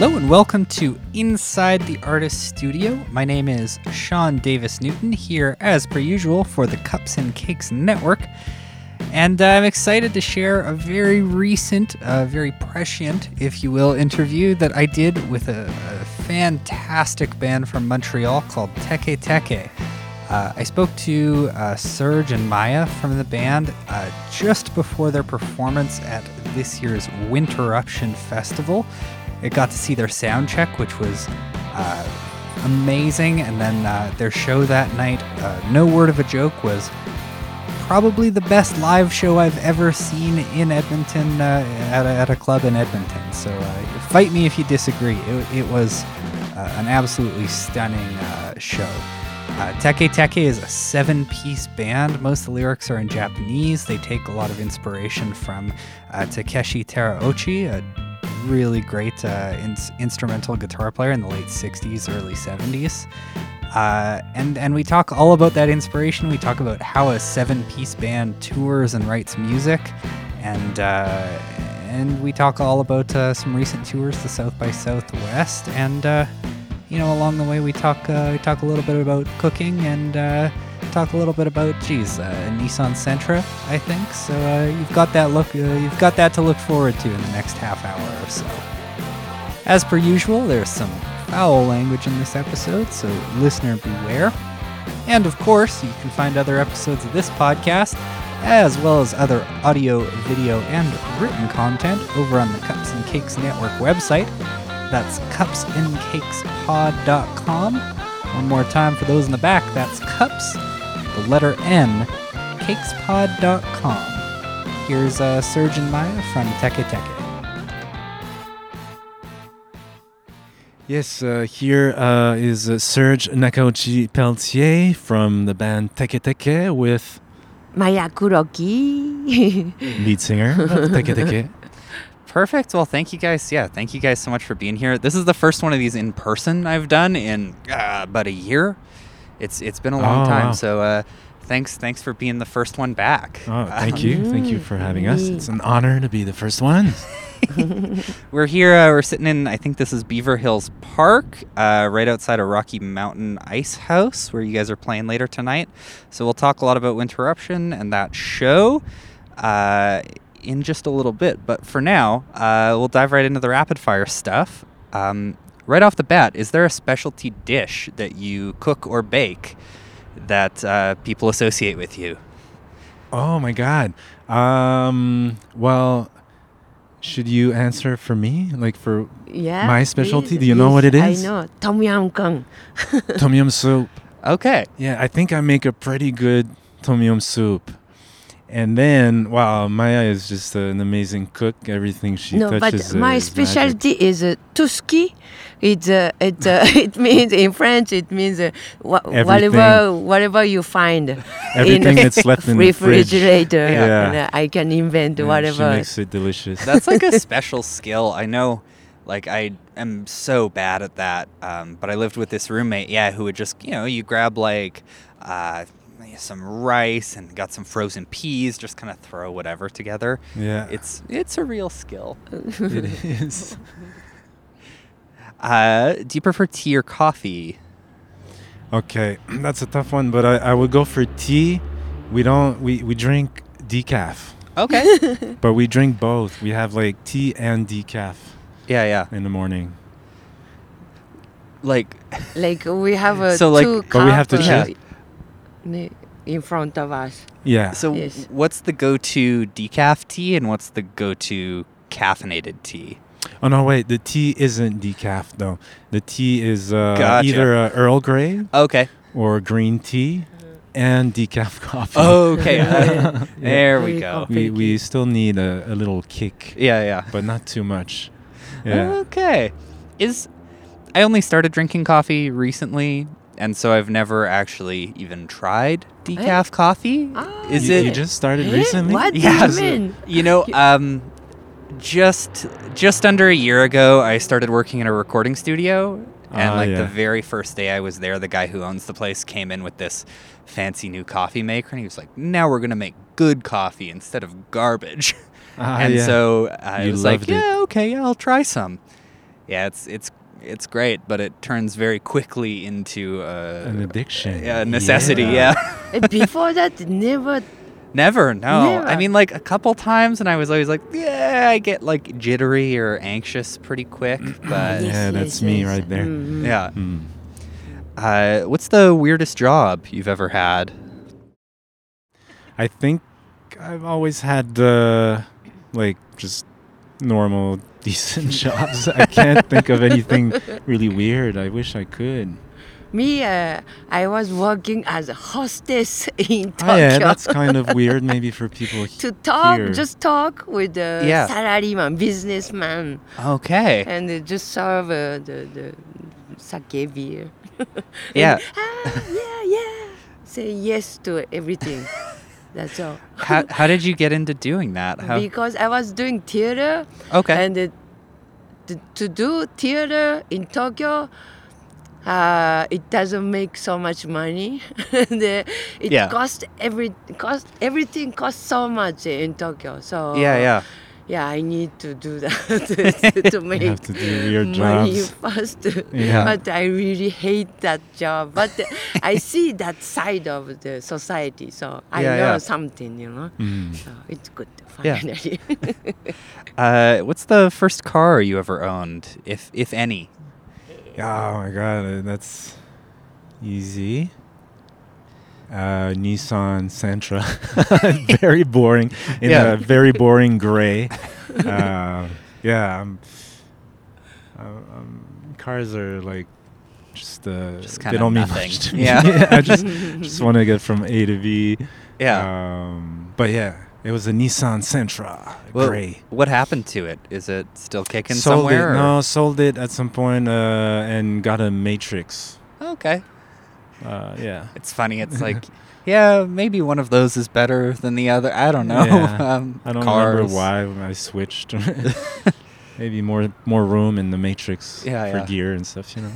Hello and welcome to Inside the Artist Studio. My name is Sean Davis Newton, here as per usual for the Cups and Cakes Network. And I'm excited to share a very recent, uh, very prescient, if you will, interview that I did with a, a fantastic band from Montreal called Teke Teke. Uh, I spoke to uh, Serge and Maya from the band uh, just before their performance at this year's Winter Winterruption Festival. I got to see their sound check, which was uh, amazing, and then uh, their show that night, uh, No Word of a Joke, was probably the best live show I've ever seen in Edmonton uh, at, a, at a club in Edmonton. So uh, fight me if you disagree. It, it was an absolutely stunning show. Uh, Teke Teke is a seven piece band. Most of the lyrics are in Japanese. They take a lot of inspiration from uh, Takeshi Terauchi, a really great uh, ins- instrumental guitar player in the late 60s, early 70s. Uh, and and we talk all about that inspiration. We talk about how a seven-piece band tours and writes music, and uh, and we talk all about uh, some recent tours to South by Southwest. And uh, you know, along the way, we talk uh, we talk a little bit about cooking and uh, talk a little bit about geez, uh, Nissan Sentra, I think. So uh, you've got that look. Uh, you've got that to look forward to in the next half hour or so. As per usual, there's some foul language in this episode, so listener beware. And of course, you can find other episodes of this podcast, as well as other audio, video, and written content over on the Cups and Cakes Network website. That's cupsandcakespod.com. One more time for those in the back, that's cups, the letter N, cakespod.com. Here's uh, Serge and Maya from Teke Teke. Yes, uh, here uh, is uh, Serge Nakauchi Pelletier from the band Teke Teke with Maya Kuroki. lead singer of Teke Teke. Perfect. Well, thank you guys. Yeah, thank you guys so much for being here. This is the first one of these in person I've done in uh, about a year. It's it's been a long Oh, time. wow. So uh, thanks thanks for being the first one back. Oh, thank you. Thank you for having us. It's an honor to be the first one. We're here. Uh, we're sitting in. I think this is Beaver Hills Park, uh, right outside of Rocky Mountain Ice House, where you guys are playing later tonight. So we'll talk a lot about Winterruption and that show uh, in just a little bit. But for now, uh, we'll dive right into the rapid fire stuff. Um, right off the bat, is there a specialty dish that you cook or bake that uh, people associate with you? Oh my God. Um, well, should you answer for me? Like for yeah. My specialty? please, Do you know what it is? I know. Tom Yum Kung. tom yum soup? Okay. Yeah, I think I make a pretty good tom yum soup. And then, wow, Maya is just an amazing cook. Everything she touches. no, but uh, my is magic. specialty is uh, tuski. It uh, it uh, it means in French it means uh, wha- whatever whatever you find Everything in that's left in the fridge. refrigerator. Yeah. And, uh, I can invent Yeah, whatever. She makes it delicious. That's like a special skill. I know, like I am so bad at that. Um, but I lived with this roommate, yeah, who would just, you know, you grab like uh, some rice and got some frozen peas, just kind of throw whatever together. yeah, It's it's a real skill. it is. Uh, do you prefer tea or coffee? Okay, that's a tough one, but I, I would go for tea. We don't we, we drink decaf, Okay. but we drink both. We have like tea and decaf yeah, yeah. in the morning. Like, like we have a So, like- two But we have to cup, check. Ne- in front of us. Yeah. so Yes. what's the go-to decaf tea and what's the go-to caffeinated tea? Oh no, wait. The tea isn't decaf though. The tea is uh, Gotcha. either uh, Earl Grey Okay. or green tea and decaf coffee. Okay. uh, Yeah. There we go. we we still need a, a little kick, Yeah, yeah. but not too much. Yeah. Okay. Is I only started drinking coffee recently, and so I've never actually even tried decaf coffee. Ah, Is you, it you just started recently? What Yeah, do you mean? You know, um just just under a year ago I started working in a recording studio and Ah, like the very first day I was there the guy who owns the place came in with this fancy new coffee maker and he was like, "Now we're going to make good coffee instead of garbage." Ah, and yeah. so I You was like, it. "Yeah, okay, yeah, I'll try some." Yeah, it's it's it's great, but it turns very quickly into uh, An addiction. a necessity. Yeah. And before that, never. Never, no. I mean, like a couple times, and I was always like, yeah, I get like jittery or anxious pretty quick. But Yeah, that's me right there. Mhm. yeah, Mm. uh, what's the weirdest job you've ever had? I think I've always had uh, like just normal, decent jobs. I can't think of anything really weird. I wish I could. Me, uh, I was working as a hostess in Tokyo. Oh yeah, that's kind of weird. Maybe for people. to talk, here. just talk with the Yeah. salaryman, businessman, Okay. and uh, just serve uh, the the sake beer. Yeah. And, ah, yeah, yeah. Say yes to everything. That's all. how, how did you get into doing that? How? Because I was doing theater, Okay. and uh, to, to do theater in Tokyo, uh, it doesn't make so much money. and, uh, it Yeah. cost every cost everything costs so much in Tokyo. So yeah, yeah. Yeah, I need to do that to, to make You have to do weird money jobs. fast. Yeah. But I really hate that job. But I see that side of the society, so I Yeah, know yeah. something, you know. Mm. So it's good Yeah. finally. Uh, what's the first car you ever owned, if if any? Oh my god, uh, that's easy. Uh, Nissan Sentra, very boring in Yeah. a very boring gray. uh, yeah, um, cars are like just uh, Just they don't mean nothing. much to me. Yeah. I just just want to get from A to B. Yeah. Um, but yeah, it was a Nissan Sentra, Well, gray. What happened to it? Is it still kicking sold somewhere? it. No, sold it at some point uh, and got a Matrix. Okay. Uh, yeah. It's funny. It's like, yeah, maybe one of those is better than the other. I don't know. Yeah. um, I don't cars. remember why when I switched. Maybe more more room in the Matrix Yeah, for yeah. gear and stuff, you know.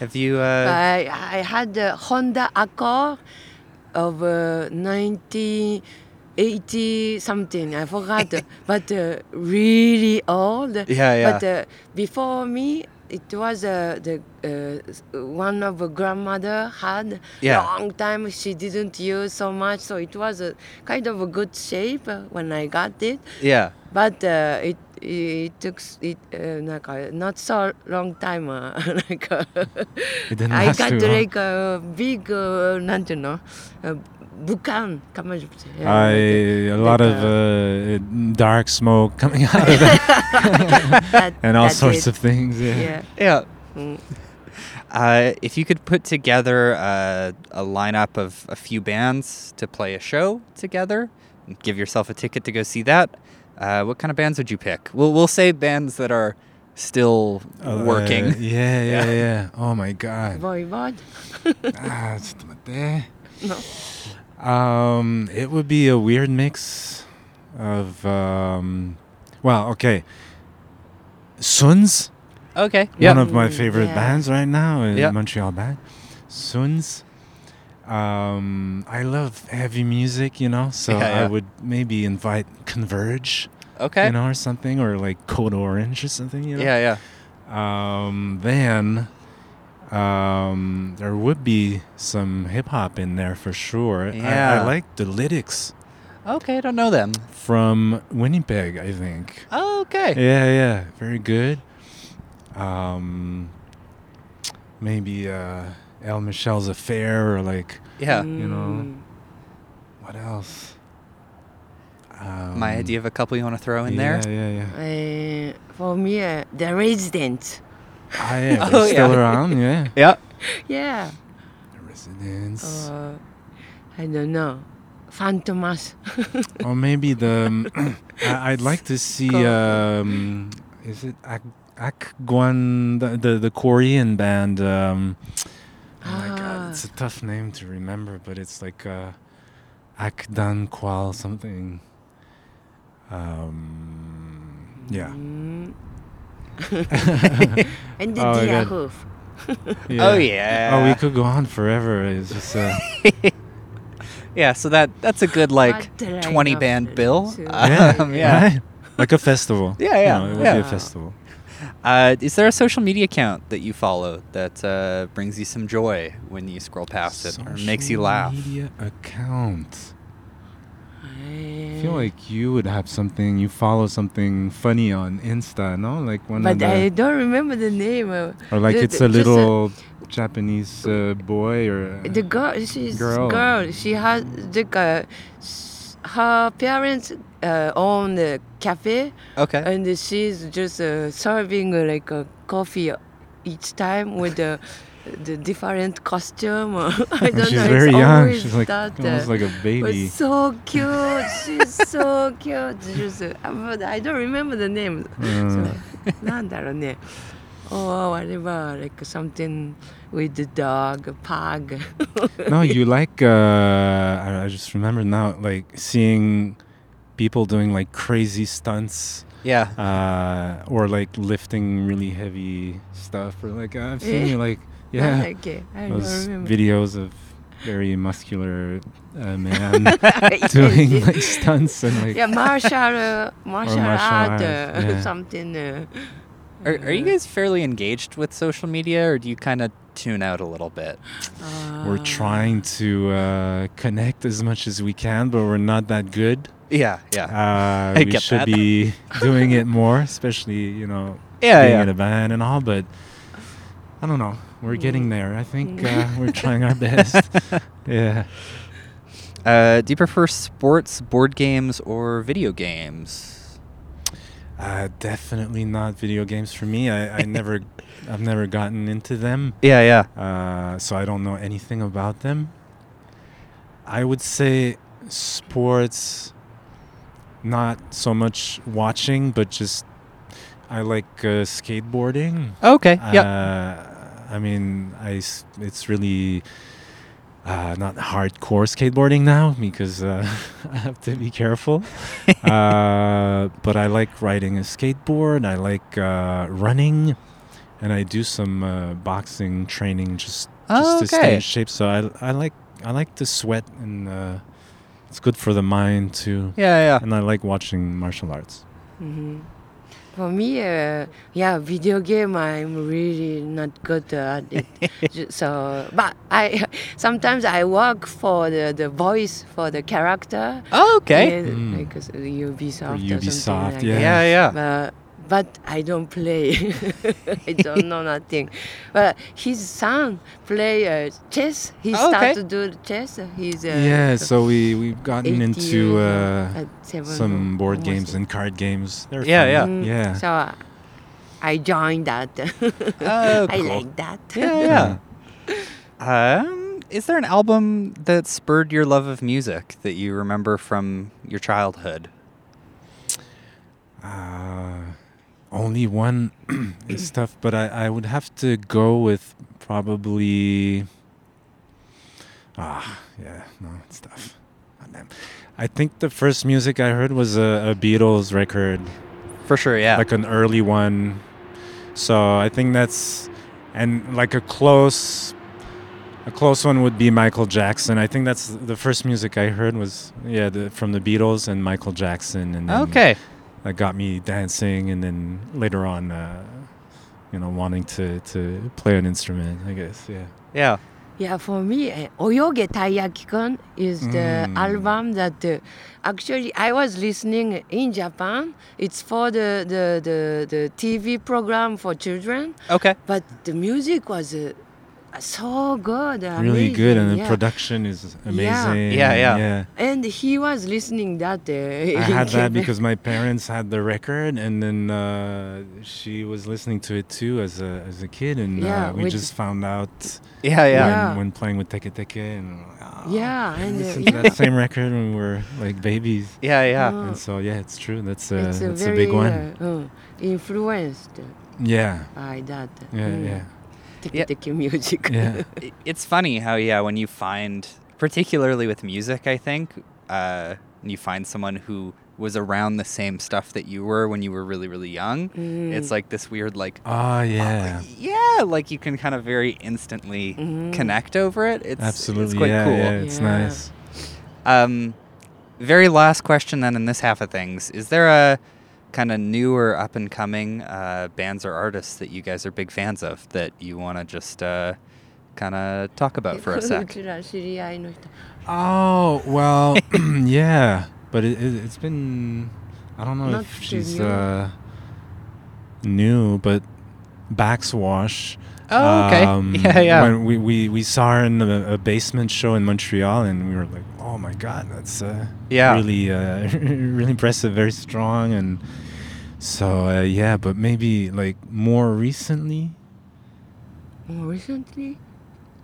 Have you? Uh, I I had the Honda Accord of uh, 1980 something. I forgot, but uh, really old. yeah, yeah. But uh, before me, it was uh, the uh, s- one of a grandmother had Yeah. long time. She didn't use so much, so it was a kind of a good shape uh, when I got it. yeah. But uh, it it took s- it uh, なんか not so long time. Uh, なんか It didn't I last got too long. like a big uh, なんていうの uh, Bukan, I, a lot of uh, uh, dark smoke coming out of that, that and all sorts of things. Yeah. Yeah. yeah. Mm. Uh, if you could put together uh, a lineup of a few bands to play a show together, give yourself a ticket to go see that, uh, what kind of bands would you pick? We'll we'll say bands that are still uh, working. Yeah, yeah, yeah, yeah, Oh my God. Voivod. ah, no. Um, it would be a weird mix of um, well, okay. Suuns, Okay. one Yeah. of my favorite yeah. bands right now, a Yeah. Montreal band. Suuns. Um, I love heavy music, you know, so Yeah, yeah. I would maybe invite Converge, Okay. you know, or something, or like Code Orange or something, you know. Yeah, yeah. Um, then um, there would be some hip hop in there for sure. I, Yeah. I like the lyrics Okay, I don't know them. from Winnipeg, I think. Okay. Yeah, yeah, very good. Um, maybe uh, El Michels Affair or like Yeah. you know. Mm. what else? Um, My idea of a couple you want to throw in yeah, there? Yeah, yeah. Uh, for me, uh, the resident. Ah, am Oh, still yeah. around, yeah. Yeah. Yeah. The Residents. Uh, I don't know. Fantômas. Or maybe the. um, I, I'd like to see. Um, is it Ak Akguan, the, the the Korean band? Um, oh my Ah. god, it's a tough name to remember, but it's like uh, Akdan Kwal something. Um, yeah. Mm. and the Oh, my God. Deerhoof. Oh yeah. Oh, we could go on forever. It's just. Uh, Yeah, so that that's a good like What did I 20 band bill. do? yeah, Um, yeah. right? Like a festival. Yeah, yeah, You know, it would yeah. be a festival. Uh, is there a social media account that you follow that uh, brings you some joy when you scroll past it or makes you Social laugh? Media account. I I feel like you would have something. You follow something funny on Insta, no? Like one but of the, I don't remember the name. of- or like the- it's a just little Japanese uh, boy or The girl, she's Girl. girl. She has the uh, her parents uh, own the cafe, Okay. and she's just uh, serving uh, like a coffee each time with the the different costume. or I And don't she's know. very it's young. always She's like that, almost uh, like a but baby. so cute. She's so cute. Just, uh, but I don't remember the name. Uh, そうなんだろうね。or whatever, like something with the dog, pug. no, you like. Uh, I, I just remember now, like seeing people doing like crazy stunts, Yeah. uh, or like lifting really heavy stuff, or like I've seen you like yeah, okay, I those remember. videos of very muscular uh, man doing Yes, like stunts and like. yeah, martial, uh, martial, martial art, arts, uh, yeah. something. Uh, Are, are you guys fairly engaged with social media or do you kind of tune out a little bit? We're uh, trying to uh, connect as much as we can, but we're not that good. Yeah, yeah. Uh, I we get should that. be doing it more, especially you know Yeah, being yeah. in a band and all. But I don't know. We're getting there. I think Mm. uh, we're trying our best. yeah. Uh, do you prefer sports, board games, or video games? Uh, definitely not video games for me. I, I never, I've never gotten into them, Yeah, yeah. uh, so I don't know anything about them. I would say sports, not so much watching, but just I like uh, skateboarding. Okay, yeah. I mean, I s- it's really uh, not hardcore skateboarding now because uh, I have to be careful. uh, but I like riding a skateboard. I like uh, running, and I do some uh, boxing training just just to stay in shape. So I I like I like to sweat, and uh, it's good for the mind too. Yeah, yeah. And I like watching martial arts. mhm. For me, uh, yeah, video game. I'm really not good at it. So, but I sometimes I work for the, the voice for the character. Oh, okay. Yeah, Mm. like uh, Ubisoft or Ubisoft, something like yeah. Yeah, yeah. But, but I don't play. I don't know nothing. But his son play uh, chess. He Oh, okay. started to do chess. He's uh, yeah, so we we've gotten into uh, uh, some board almost games eight. and card games. They're Yeah, fun. yeah. Mm, Yeah. So uh, I joined that. Oh, I cool. like that. Yeah, yeah. Um, is there an album that spurred your love of music that you remember from your childhood? Uh, only one is tough, but I, I would have to go with probably. Ah, yeah, no, it's tough. I think the first music I heard was a, a Beatles record, For sure, yeah. like an early one. So I think that's, and like a close, a close one would be Michael Jackson. I think that's the first music I heard was yeah the, from the Beatles and Michael Jackson, and then okay. That got me dancing and then later on uh, you know wanting to to play an instrument i guess yeah Yeah. Yeah, for me, uh, Oyoge Taiyaki-kun is the Mm. album that uh, actually I was listening in Japan. It's for the, the, the, the TV program for children, Okay. but the music was uh, so good. really good and amazing, the production is amazing Yeah, yeah. yeah And he was listening that. Uh, i had that because my parents had the record and then uh, she was listening to it too as a as a kid and Yeah, uh, we with- just found out Yeah, yeah. Yeah. when, when playing with Teke Teke and oh, Yeah, and, uh, yeah. that same record when we were like babies Yeah, yeah. Oh. and so yeah it's true that's uh, it's a that's a big one uh, uh, influenced yeah by that. yeah Mm. yeah Yeah. Tiki-tiki music. yeah it's funny how yeah when you find particularly with music i think uh you find someone who was around the same stuff that you were when you were really really young Mm. it's like this weird like oh yeah yeah like you can kind of very instantly Mhm. connect over it it's Absolutely, it's quite yeah, cool yeah, it's Yeah. nice. um very last question then in this half of things is there a kind of newer, up and coming uh, bands or artists that you guys are big fans of that you want to just uh, kind of talk about for a sec? Oh well, yeah, but it, it, has been I don't know Not if she's uh, new, but Backxwash. Oh, okay. Um, yeah, yeah. When we, we, we saw her in a, a, basement show in Montreal, and we were like, oh my god, that's uh, yeah, really uh, really impressive, very strong, and so uh, yeah. But maybe like more recently more recently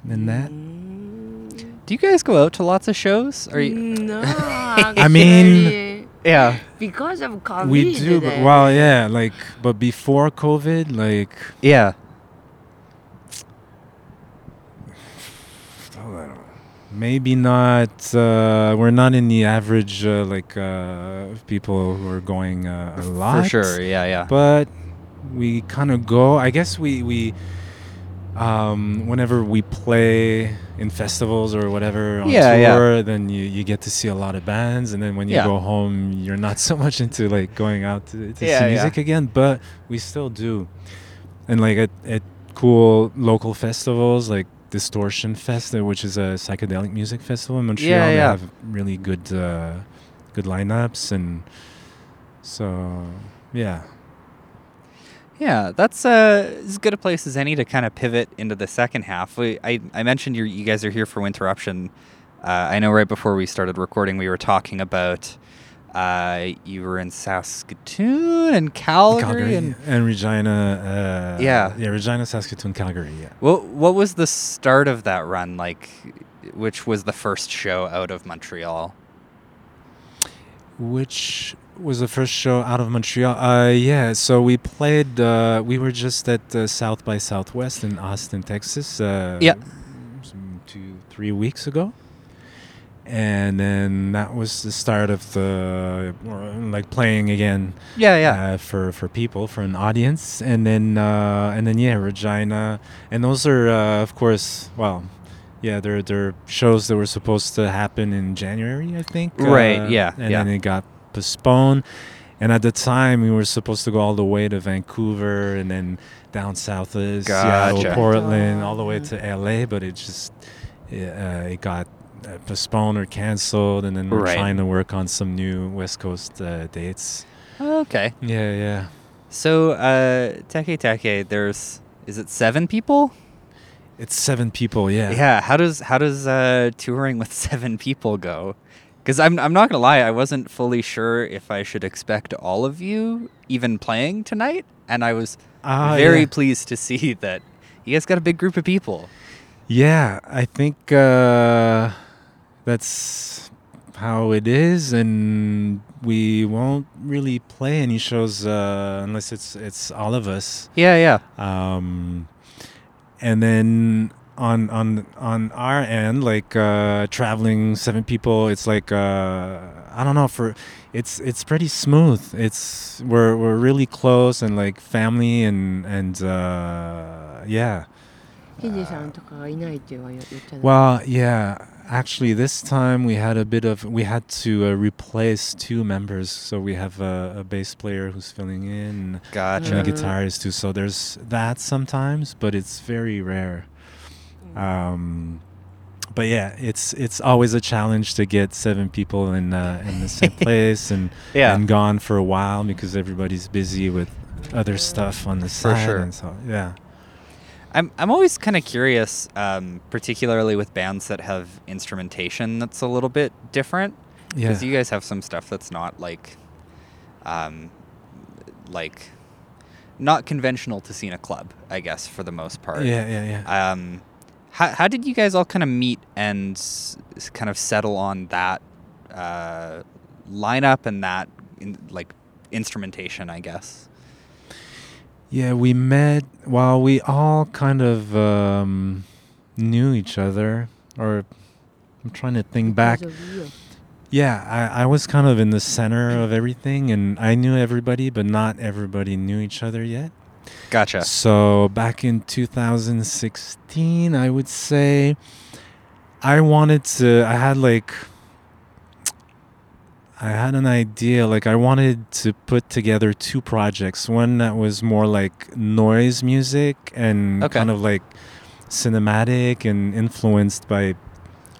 than that. Mm, Do you guys go out to lots of shows? Are you? no I mean- Yeah. because of COVID we do, but, well, yeah, like, but before COVID, like, Yeah. oh, I don't know. Maybe not. Uh, we're not in the average uh, like uh, people who are going uh, a lot For sure. Yeah, yeah. but we kind of go. I guess we we um, whenever we play in festivals or whatever on Yeah, yeah. tour, then you, you get to see a lot of bands, and then when you Yeah. go home, you're not so much into like going out to, to Yeah, see yeah. music again. But we still do, and like at, at cool local festivals like Distorsion Fest, uh, which is a psychedelic music festival in Montreal. Yeah, they have really good uh, good lineups, and so yeah. Yeah, that's uh, as good a place as any to kind of pivot into the second half. We, I, I mentioned you you guys are here for Winterruption. Uh, I know right before we started recording, we were talking about uh, you were in Saskatoon and Calgary, Calgary and and, Regina. Uh, Yeah. yeah, Regina, Saskatoon, Calgary. Yeah. what what was the start of that run like? Which was the first show out of Montreal? Which was the first show out of Montreal? Uh, yeah. So we played. Uh, we were just at uh, South by Southwest in Austin, Texas. Uh, Yeah. Some two, three weeks ago. And then that was the start of the like playing again Yeah, yeah, uh, for for people for an audience. And then uh, and then yeah Regina. And those are uh, of course well yeah they're they're shows that were supposed to happen in January I think Right, uh, yeah, and yeah. then it got postponed. And at the time we were supposed to go all the way to Vancouver and then down south to Seattle Portland all the way to LA but it just it, uh, it got postponed or canceled and then we're Right. trying to work on some new West Coast uh, dates okay. yeah, yeah. So uh, Teke Teke, there's is it seven people? It's seven people, yeah. Yeah. How does how does uh, touring with seven people go? Because I'm I'm not gonna lie, I wasn't fully sure if I should expect all of you even playing tonight, and I was Ah, very yeah. pleased to see that you guys got a big group of people. Yeah, I think uh, that's how it is, and we won't really play any shows uh, unless it's it's all of us. Yeah, yeah, Um, and then on on on our end, like uh, traveling seven people, it's like uh, I don't know for it's it's pretty smooth. It's we're we're really close and like family and and uh, yeah. Well, yeah. Actually, this time we had a bit of we had to uh, replace two members, so we have a, a bass player who's filling in, gotcha. and a guitarist too. So there's that sometimes, but it's very rare. Mm. Um, but yeah, it's it's always a challenge to get seven people in uh, in the same place and yeah. and gone for a while because everybody's busy with other stuff on the for side. Sure. And so yeah. I'm I'm always kind of curious, um, particularly with bands that have instrumentation that's a little bit different. Yeah. Because you guys have some stuff that's not like, um, like, not conventional to see in a club, I guess, for the most part. yeah, yeah, yeah. Um, how, how did you guys all kind of meet and s- kind of settle on that uh, lineup and that in, like instrumentation? I guess. Yeah, we met while we all kind of um, knew each other, or I'm trying to think back. Because of you. Yeah, I, I was kind of in the center of everything, and I knew everybody, but not everybody knew each other yet. Gotcha. So back in 2016, I would say I wanted to. I had like I had an idea. Like I wanted to put together two projects. One that was more like noise music and Okay. kind of like cinematic and influenced by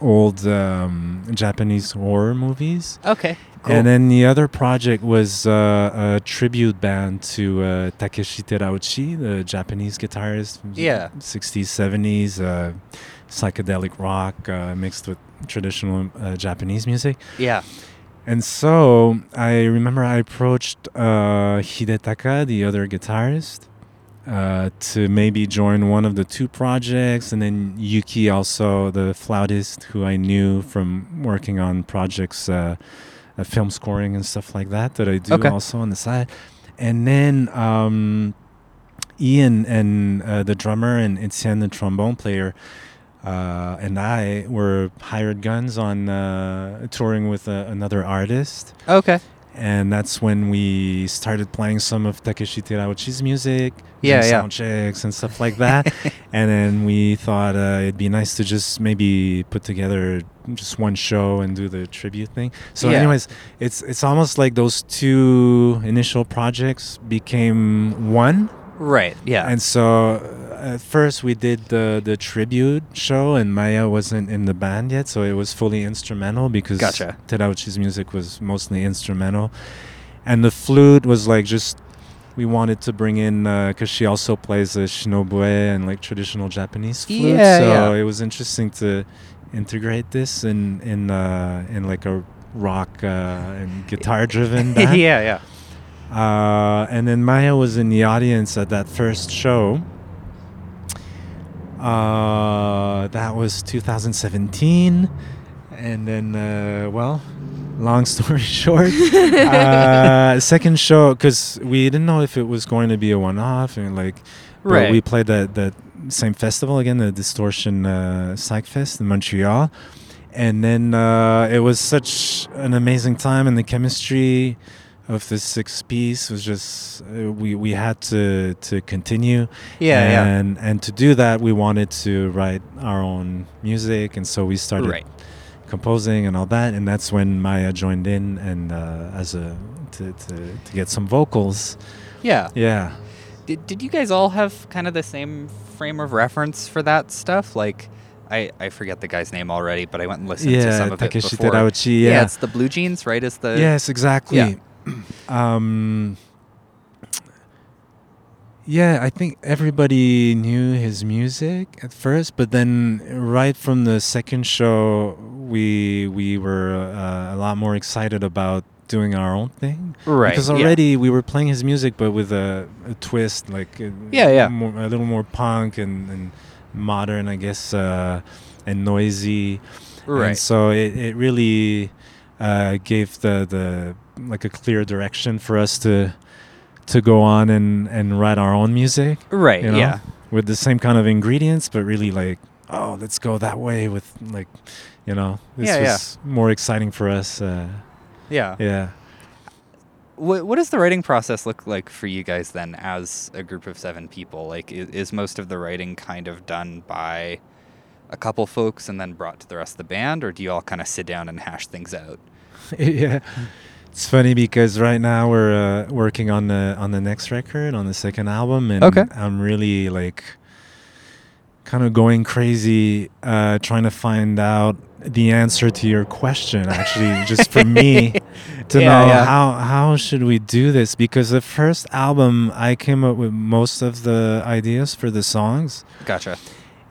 old um, Japanese horror movies. Okay. Cool. And then the other project was uh, a tribute band to uh, Takeshi Terauchi, the Japanese guitarist. from the Yeah. 60s, 70s, uh, psychedelic rock uh, mixed with traditional uh, Japanese music. yeah. And so I remember I approached uh, Hidetaka, the other guitarist, uh, to maybe join one of the two projects, and then Yuki, also the flautist, who I knew from working on projects, uh, uh, film scoring and stuff like that, that I do Okay. also on the side. And then um, Ian and uh, the drummer and Etienne, the trombone player, uh, and I were hired guns on uh, touring with uh, another artist. Okay. And that's when we started playing some of Takeshi Terauchi's music, Yeah, yeah. sound checks and stuff like that. and then we thought uh, it'd be nice to just maybe put together just one show and do the tribute thing. So, Yeah. anyways, it's it's almost like those two initial projects became one. Right. Yeah. And so at first we did the the tribute show, and Maya wasn't in the band yet, so it was fully instrumental because Gotcha. Terauchi's music was mostly instrumental, and the flute was like just we wanted to bring in because she also plays the shinobue and like traditional Japanese flute, Yeah, so yeah. it was interesting to integrate this in in uh, in like a rock uh, and guitar driven band. yeah. Yeah. Uh, and then Maya was in the audience at that first show. Uh, that was 2017. And then, uh, well, long story short, uh, second show, because we didn't know if it was going to be a one off. And like, but Right. we played that, that same festival again, the Distorsion uh, Psych Fest in Montreal. And then uh, it was such an amazing time, and the chemistry of this six piece was just uh, we we had to to continue Yeah. Yeah. and and to do that we wanted to write our own music and so we started Right. composing and all that and that's when Maya joined in and uh, as a to, to to get some vocals Yeah. yeah Did, did you guys all have kind of the same frame of reference for that stuff? Like, I, I forget the guy's name already, but I went and listened to yeah some of Takeshi it before. Terauchi yeah. yeah it's the Blue Jeans, right? Is the yes exactly Yeah. um yeah i think everybody knew his music at first but then right from the second show we we were uh, a lot more excited about doing our own thing right? because yeah. already we were playing his music but with a, a twist like uh, Yeah, yeah. more, a little more punk and, and modern i guess uh, and noisy right. and so it, it really uh, gave the, the like a clear direction for us to to go on and, and write our own music right. you know? Yeah. with the same kind of ingredients, but really like, oh, let's go that way with like, you know, this Yeah, yeah. was more exciting for us. Uh, Yeah. yeah. What, what does the writing process look like for you guys then as a group of seven people? Like, is, is most of the writing kind of done by a couple folks and then brought to the rest of the band, or do you all kind of sit down and hash things out? yeah. It's funny because right now we're uh, working on the on the next record on the second album, and Okay. I'm really like kind of going crazy uh, trying to find out the answer to your question. Actually, just for me to Yeah, know yeah. how how should we do this because the first album I came up with most of the ideas for the songs, Gotcha.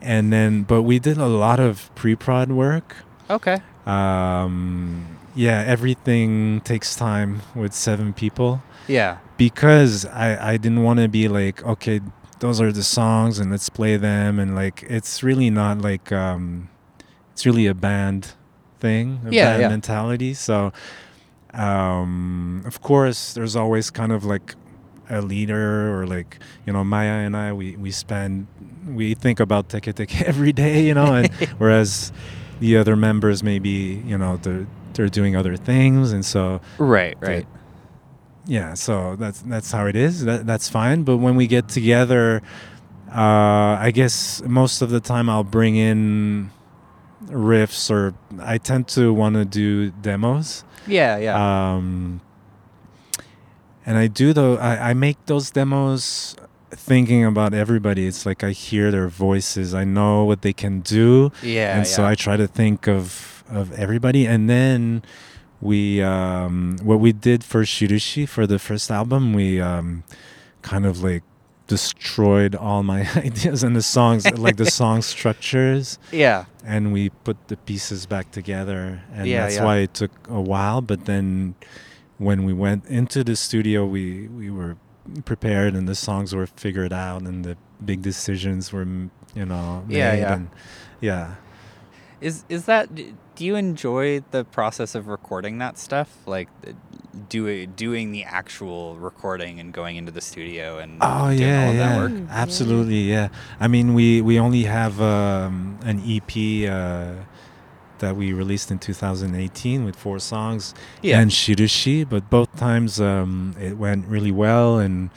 and then but we did a lot of pre-prod work Okay. um, yeah, everything takes time with seven people Yeah. because I, I didn't want to be like, okay, those are the songs and let's play them. And like, it's really not like, um, it's really a band thing, a Yeah, band yeah. mentality. So, um, of course, there's always kind of like a leader or like, you know, Maya and I, we, we spend, we think about Teke Teke every day, you know, and whereas the other members maybe, you know, they're, they're doing other things. And so, Right. Right. yeah so that's that's how it is that, that's fine but when we get together uh, i guess most of the time i'll bring in riffs or I tend to want to do demos. Yeah, yeah. Um, and I do though. I, I make those demos thinking about everybody. It's like I hear their voices. I know what they can do, yeah, and so. I try to think of of everybody. And then we, um, what we did for Shirushi for the first album, we um, kind of like destroyed all my ideas and the songs, like the song structures yeah. and we put the pieces back together and Yeah, that's yeah. why it took a while but then when we went into the studio we we were prepared and the songs were figured out and the big decisions were you know made Yeah, yeah. and yeah Is is that? D- Do you enjoy the process of recording that stuff? Like, uh, doing doing the actual recording and going into the studio and oh doing yeah all of that work? Mm, yeah. absolutely yeah i mean we we only have um, an ep uh, that we released in 2018 with four songs Yeah. and Shirushi, but both times um, it went really well. And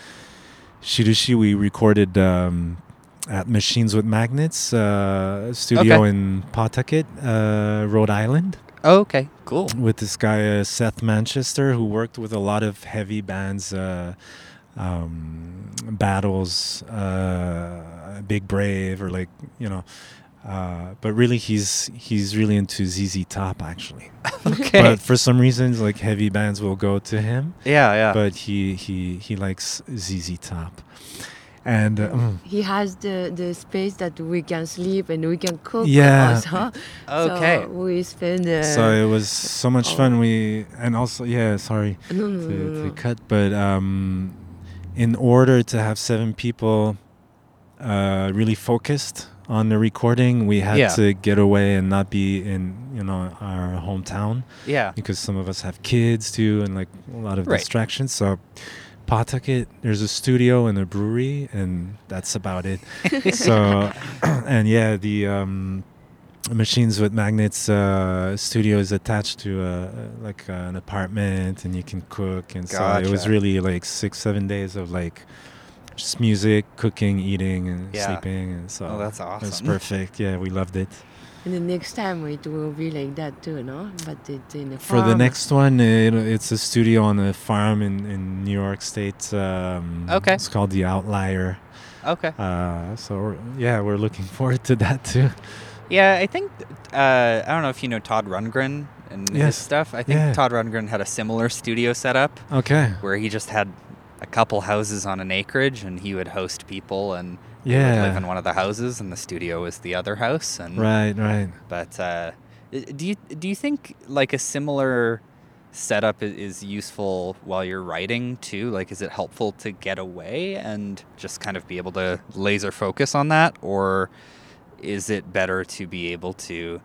Shirushi, we recorded um, at Machines with Magnets uh, studio Okay. in Pawtucket, uh, Rhode Island, Oh, okay. Cool. with this guy uh, Seth Manchester, who worked with a lot of heavy bands. Uh, um, Battles, uh, Big Brave, or like you know, uh, but really he's he's really into ZZ Top actually Okay. but for some reasons like heavy bands will go to him yeah, yeah. but he he he likes ZZ Top and uh, mm, He has the, the space that we can sleep and we can cook Yeah. also. okay. So we spend. Uh, so it was so much fun we and also yeah sorry no, no, no, to, no, to no. cut but um in order to have seven people uh really focused on the recording we had Yeah. to get away and not be in you know our hometown yeah. because some of us have kids too and like a lot of Right. distractions so Pawtucket, there's a studio and a brewery, and that's about it. so, and yeah, the um, Machines with Magnets uh, studio is attached to uh, like uh, an apartment, and you can cook. And so it was really like six, seven days of like just music, cooking, eating, and Yeah. sleeping. And so Oh, that's it was perfect. Yeah, we loved it. And the next time it will be like that too, no? But it's in a For the next one, it, it's a studio on a farm in, in New York State. Um, Okay. It's called The Outlier. Okay. Uh, so, we're, yeah, we're looking forward to that too. Yeah, I think uh, I don't know if you know Todd Rundgren and his Yes. stuff. I think Yeah. Todd Rundgren had a similar studio setup Okay. where he just had a couple houses on an acreage and he would host people and they would live in one of the houses and the studio is the other house and Right, right. but uh, do you do you think like a similar setup is useful while you're writing too like is it helpful to get away and just kind of be able to laser focus on that or is it better to be able to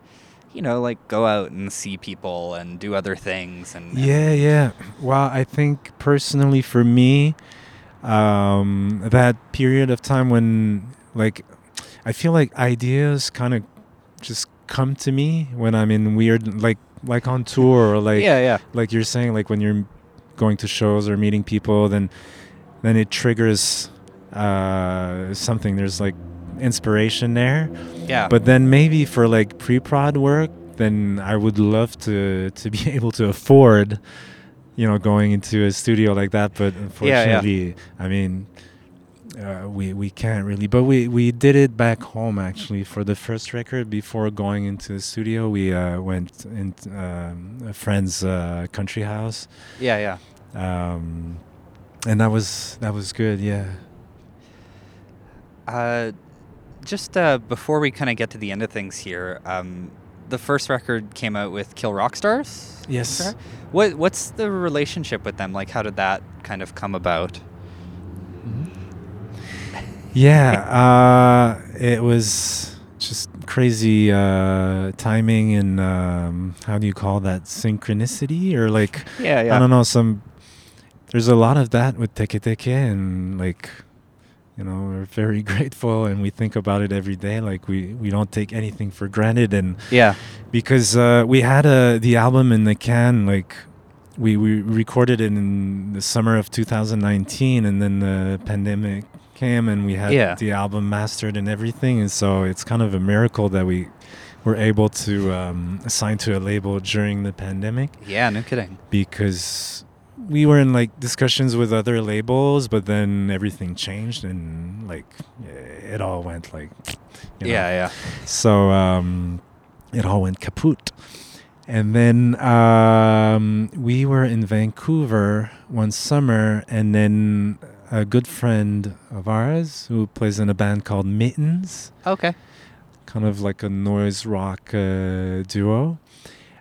you know like go out and see people and do other things and and- Yeah, yeah. Well, I think personally for me, um, that period of time when, like, I feel like ideas kind of just come to me when I'm in weird, like, like on tour or like, yeah yeah like you're saying, like when you're going to shows or meeting people, then, then it triggers uh, something. There's like inspiration there. yeah But then maybe for like pre-prod work, then I would love to to be able to afford, you know, going into a studio like that. But yeah. unfortunately, I mean, uh, we we can't really. But we we did it back home actually for the first record. Before going into the studio, we uh, went in um, a friend's uh, country house, yeah yeah um, and that was that was good. Yeah. Uh, just uh, before we kind of get to the end of things here, um, the first record came out with Kill Rock Stars. Yes. What What's the relationship with them? Like, how did that kind of come about? Yeah, uh, it was just crazy uh, timing and um, how do you call that synchronicity or like Yeah, I don't know some. There's a lot of that with Teke Teke and like, you know, we're very grateful and we think about it every day. Like we we don't take anything for granted and Yeah, because uh, we had uh, the album in the can like we, we recorded it in the summer of 2019 and then the pandemic came and we had Yeah. the album mastered and everything and so it's kind of a miracle that we were able to um, assign to a label during the pandemic Yeah, no kidding. because we were in like discussions with other labels, but then everything changed and like it all went like you know. Yeah, yeah. So um, it all went kaput. And then um, we were in Vancouver one summer, and then a good friend of ours who plays in a band called Mittens, Okay. kind of like a noise rock uh, duo.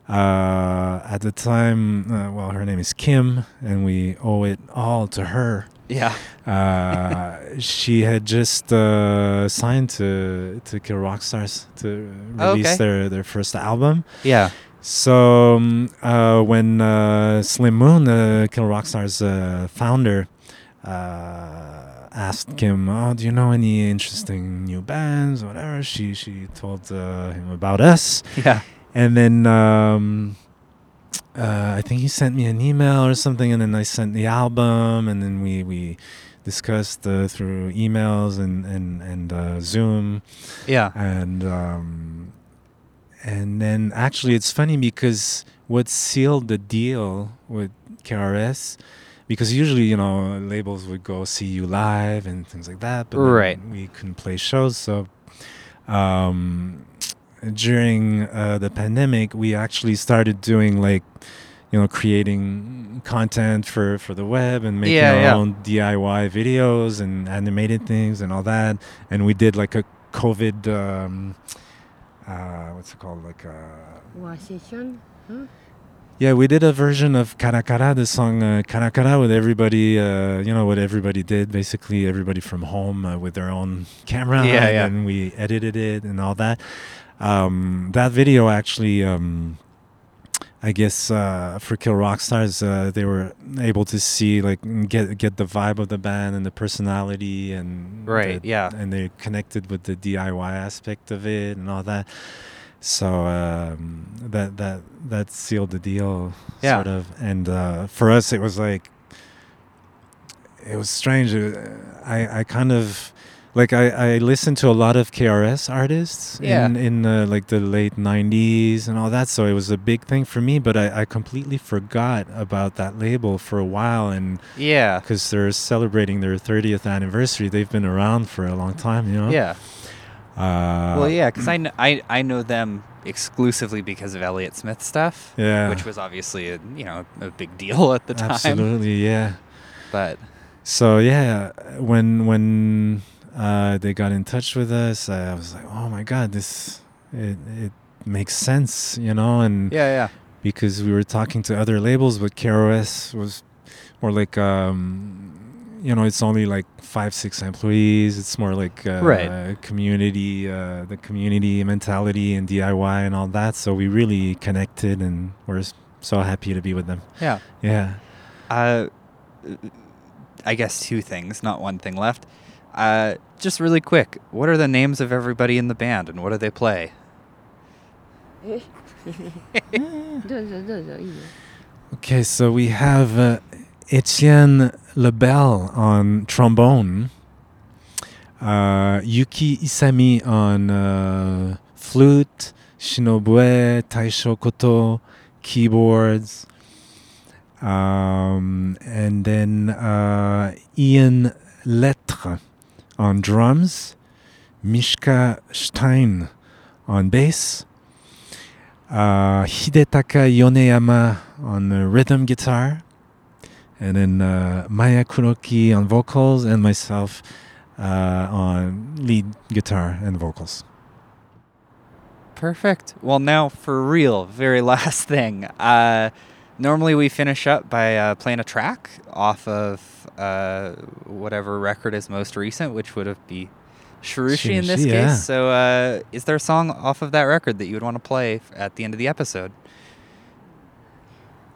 Uh, at the time, uh, well, her name is Kim, and we owe it all to her. Yeah. Uh, she had just uh, signed to to Kill Rock Stars to release Okay. their their first album. Yeah. So um, uh, when uh, Slim Moon, uh, Kill Rock Stars uh, founder, uh, asked Kim, "Oh, do you know any interesting new bands, or whatever?" She she told uh, him about us, Yeah. And then um, uh, I think he sent me an email or something, and then I sent the album, and then we we discussed uh, through emails and and and uh, Zoom, Yeah. and um, and then actually it's funny because what sealed the deal with KRS. Because usually, you know, labels would go see you live and things like that, but Right. we couldn't play shows. So um, during uh, the pandemic, we actually started doing like, you know, creating content for for the web and making Yeah, our yeah. own DIY videos and animated things and all that. And we did like a COVID, um, uh, what's it called, like a War session? Huh? yeah, we did a version of Karakara, the song uh, Karakara, with everybody, uh, you know, what everybody did, basically everybody from home uh, with their own camera. Yeah, and yeah. then we edited it and all that. Um, that video actually, um, I guess, uh, for Kill Rock Stars, uh, they were able to see, like, get get the vibe of the band and the personality and Right, the- yeah. and they connected with the DIY aspect of it and all that. So um, that that that sealed the deal, Yeah. sort of. And uh, for us, it was like it was strange. Uh, I I kind of like I I listened to a lot of KRS artists Yeah. in in uh, like the late '90s and all that. So it was a big thing for me. But I I completely forgot about that label for a while and Yeah. because they're celebrating their 30th anniversary. They've been around for a long time, you know. Yeah. Uh, Well, yeah, because I, kn- I I know them exclusively because of Elliott Smith stuff. Yeah. Which was obviously a, you know a big deal at the time. Absolutely, yeah. But So yeah, when when uh, they got in touch with us, I was like, oh my god, this it it makes sense, you know, and yeah, yeah, because we were talking to other labels, but KRS was more like um, you know, it's only like five six employees. It's more like uh, Right. community, uh, the community mentality and DIY and all that. So we really connected, and we're so happy to be with them. yeah. Yeah. Uh, I guess two things, not one thing left. Uh, just really quick, what are the names of everybody in the band and what do they play? okay, so we have uh, Etienne Lebel on trombone, uh, Yuki Isami on uh, flute, Shinobue Taisho Koto keyboards, um, and then uh, Ian Lettre on drums, Mishka Stein on bass, uh, Hidetaka Yoneyama on rhythm guitar, and then uh, Maya Kuroki on vocals, and myself uh, on lead guitar and vocals. Perfect. Well, now for real, very last thing. Uh, normally we finish up by uh, playing a track off of uh, whatever record is most recent, which would have be Shirushi in this yeah. case. So, uh, is there a song off of that record that you would want to play at the end of the episode?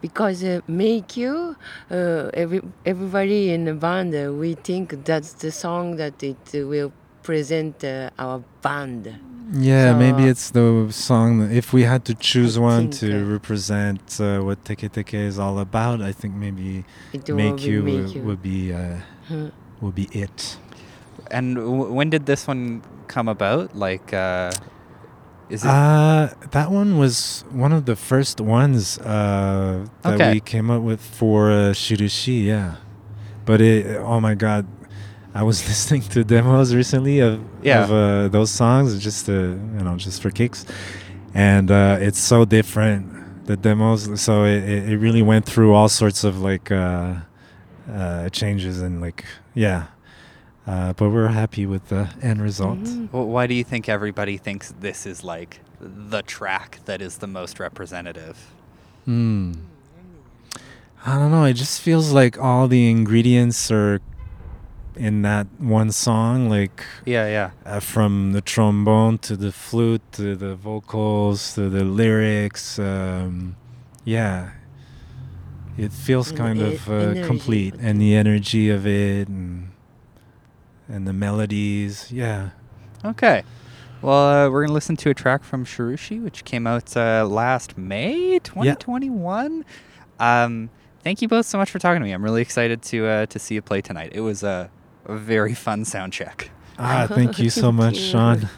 because uh, make you uh, every everybody in the band uh, we think that's the song that it uh, will present uh, our band Yeah, maybe So- it's the song. That if we had to choose I one to uh, represent uh, what Teke Teke is all about, I think maybe it Make You make would, you would be uh, Huh. would be it. And w- when did this one come about? Like, uh, Is it? Uh, that one was one of the first ones uh, that Okay. we came up with for uh, Shirushi, yeah. But it, oh my god, I was listening to demos recently of, Yeah. of uh, those songs, just to, you know, just for kicks, and uh, it's so different. The demos, so it, it it really went through all sorts of like uh, uh, changes and like yeah. Uh, but we're happy with the end result. Mhm. Wh- why do you think everybody thinks this is like the track that is the most representative? Hmm. I don't know. It just feels like all the ingredients are in that one song, like Yeah, yeah. uh, from the trombone to the flute to the vocals to the lyrics. Um, yeah, it feels And kind the of uh, complete, and the energy of it, and and the melodies. Yeah. Okay. Well, uh, we're gonna listen to a track from Shirushi, which came out uh, last May, 2021. Um, thank you both so much for talking to me. I'm really excited to uh, to see you play tonight. It was a, a very fun sound check. Ah, thank you so much. Sean.「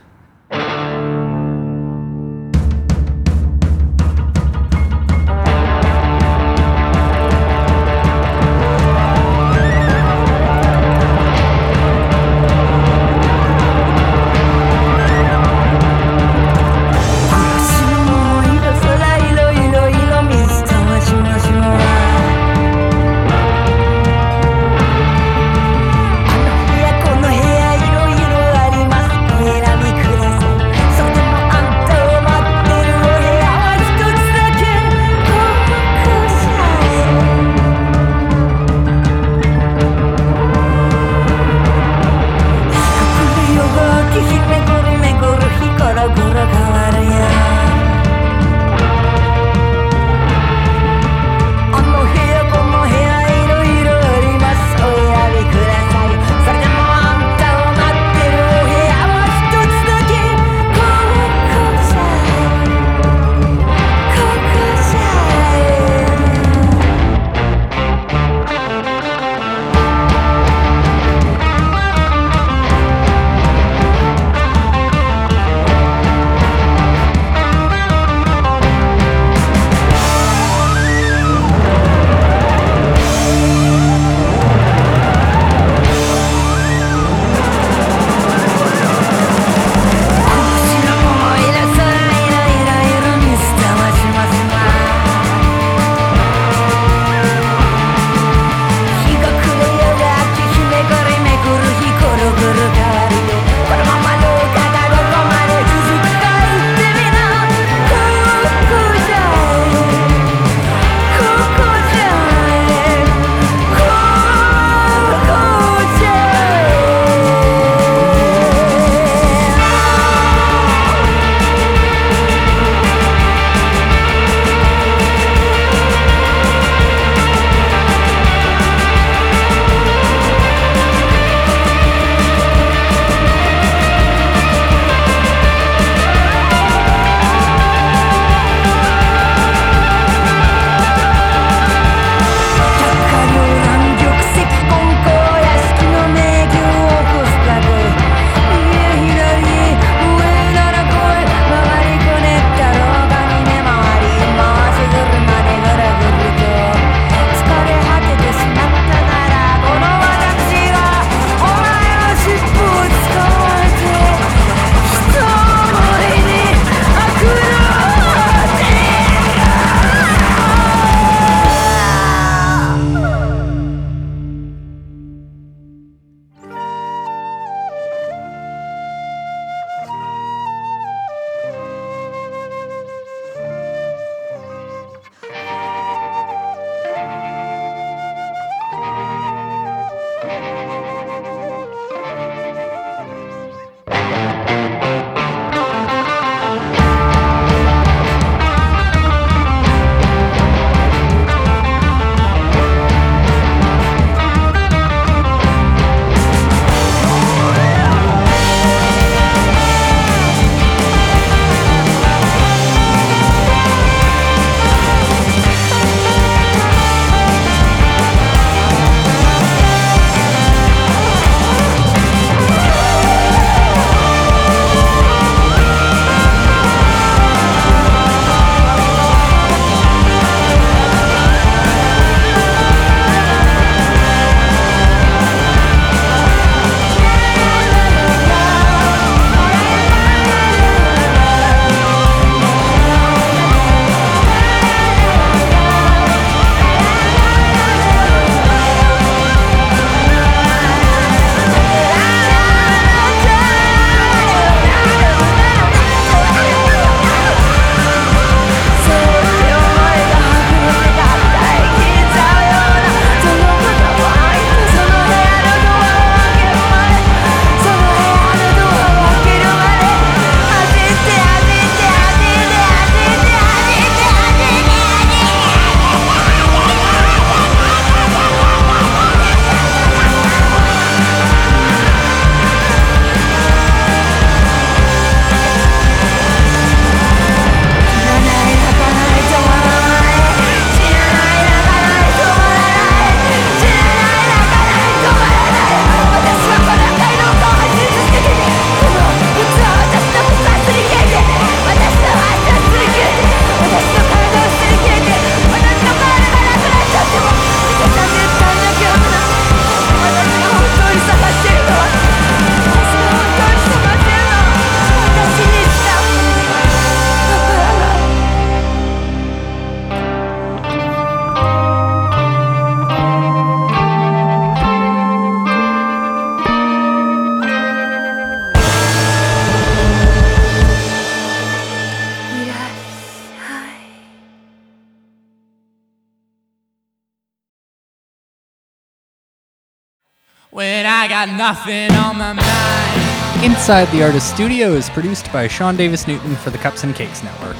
got nothing on my mind. Inside the Artist Studio is produced by Sean Davis Newton for the Cups and Cakes Network.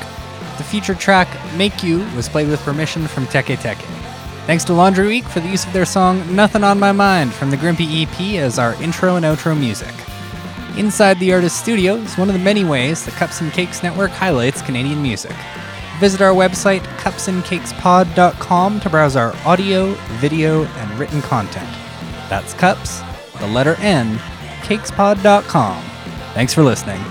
The featured track Make You was played with permission from Teke Teke. Thanks to Laundry Week for the use of their song Nothing on My Mind from the Grimpy EP as our intro and outro music. Inside the Artist Studio is one of the many ways the Cups and Cakes Network highlights Canadian music. Visit our website, cupsandcakespod.com, to browse our audio, video, and written content. That's cups, the letter N, cakespod.com. Thanks for listening.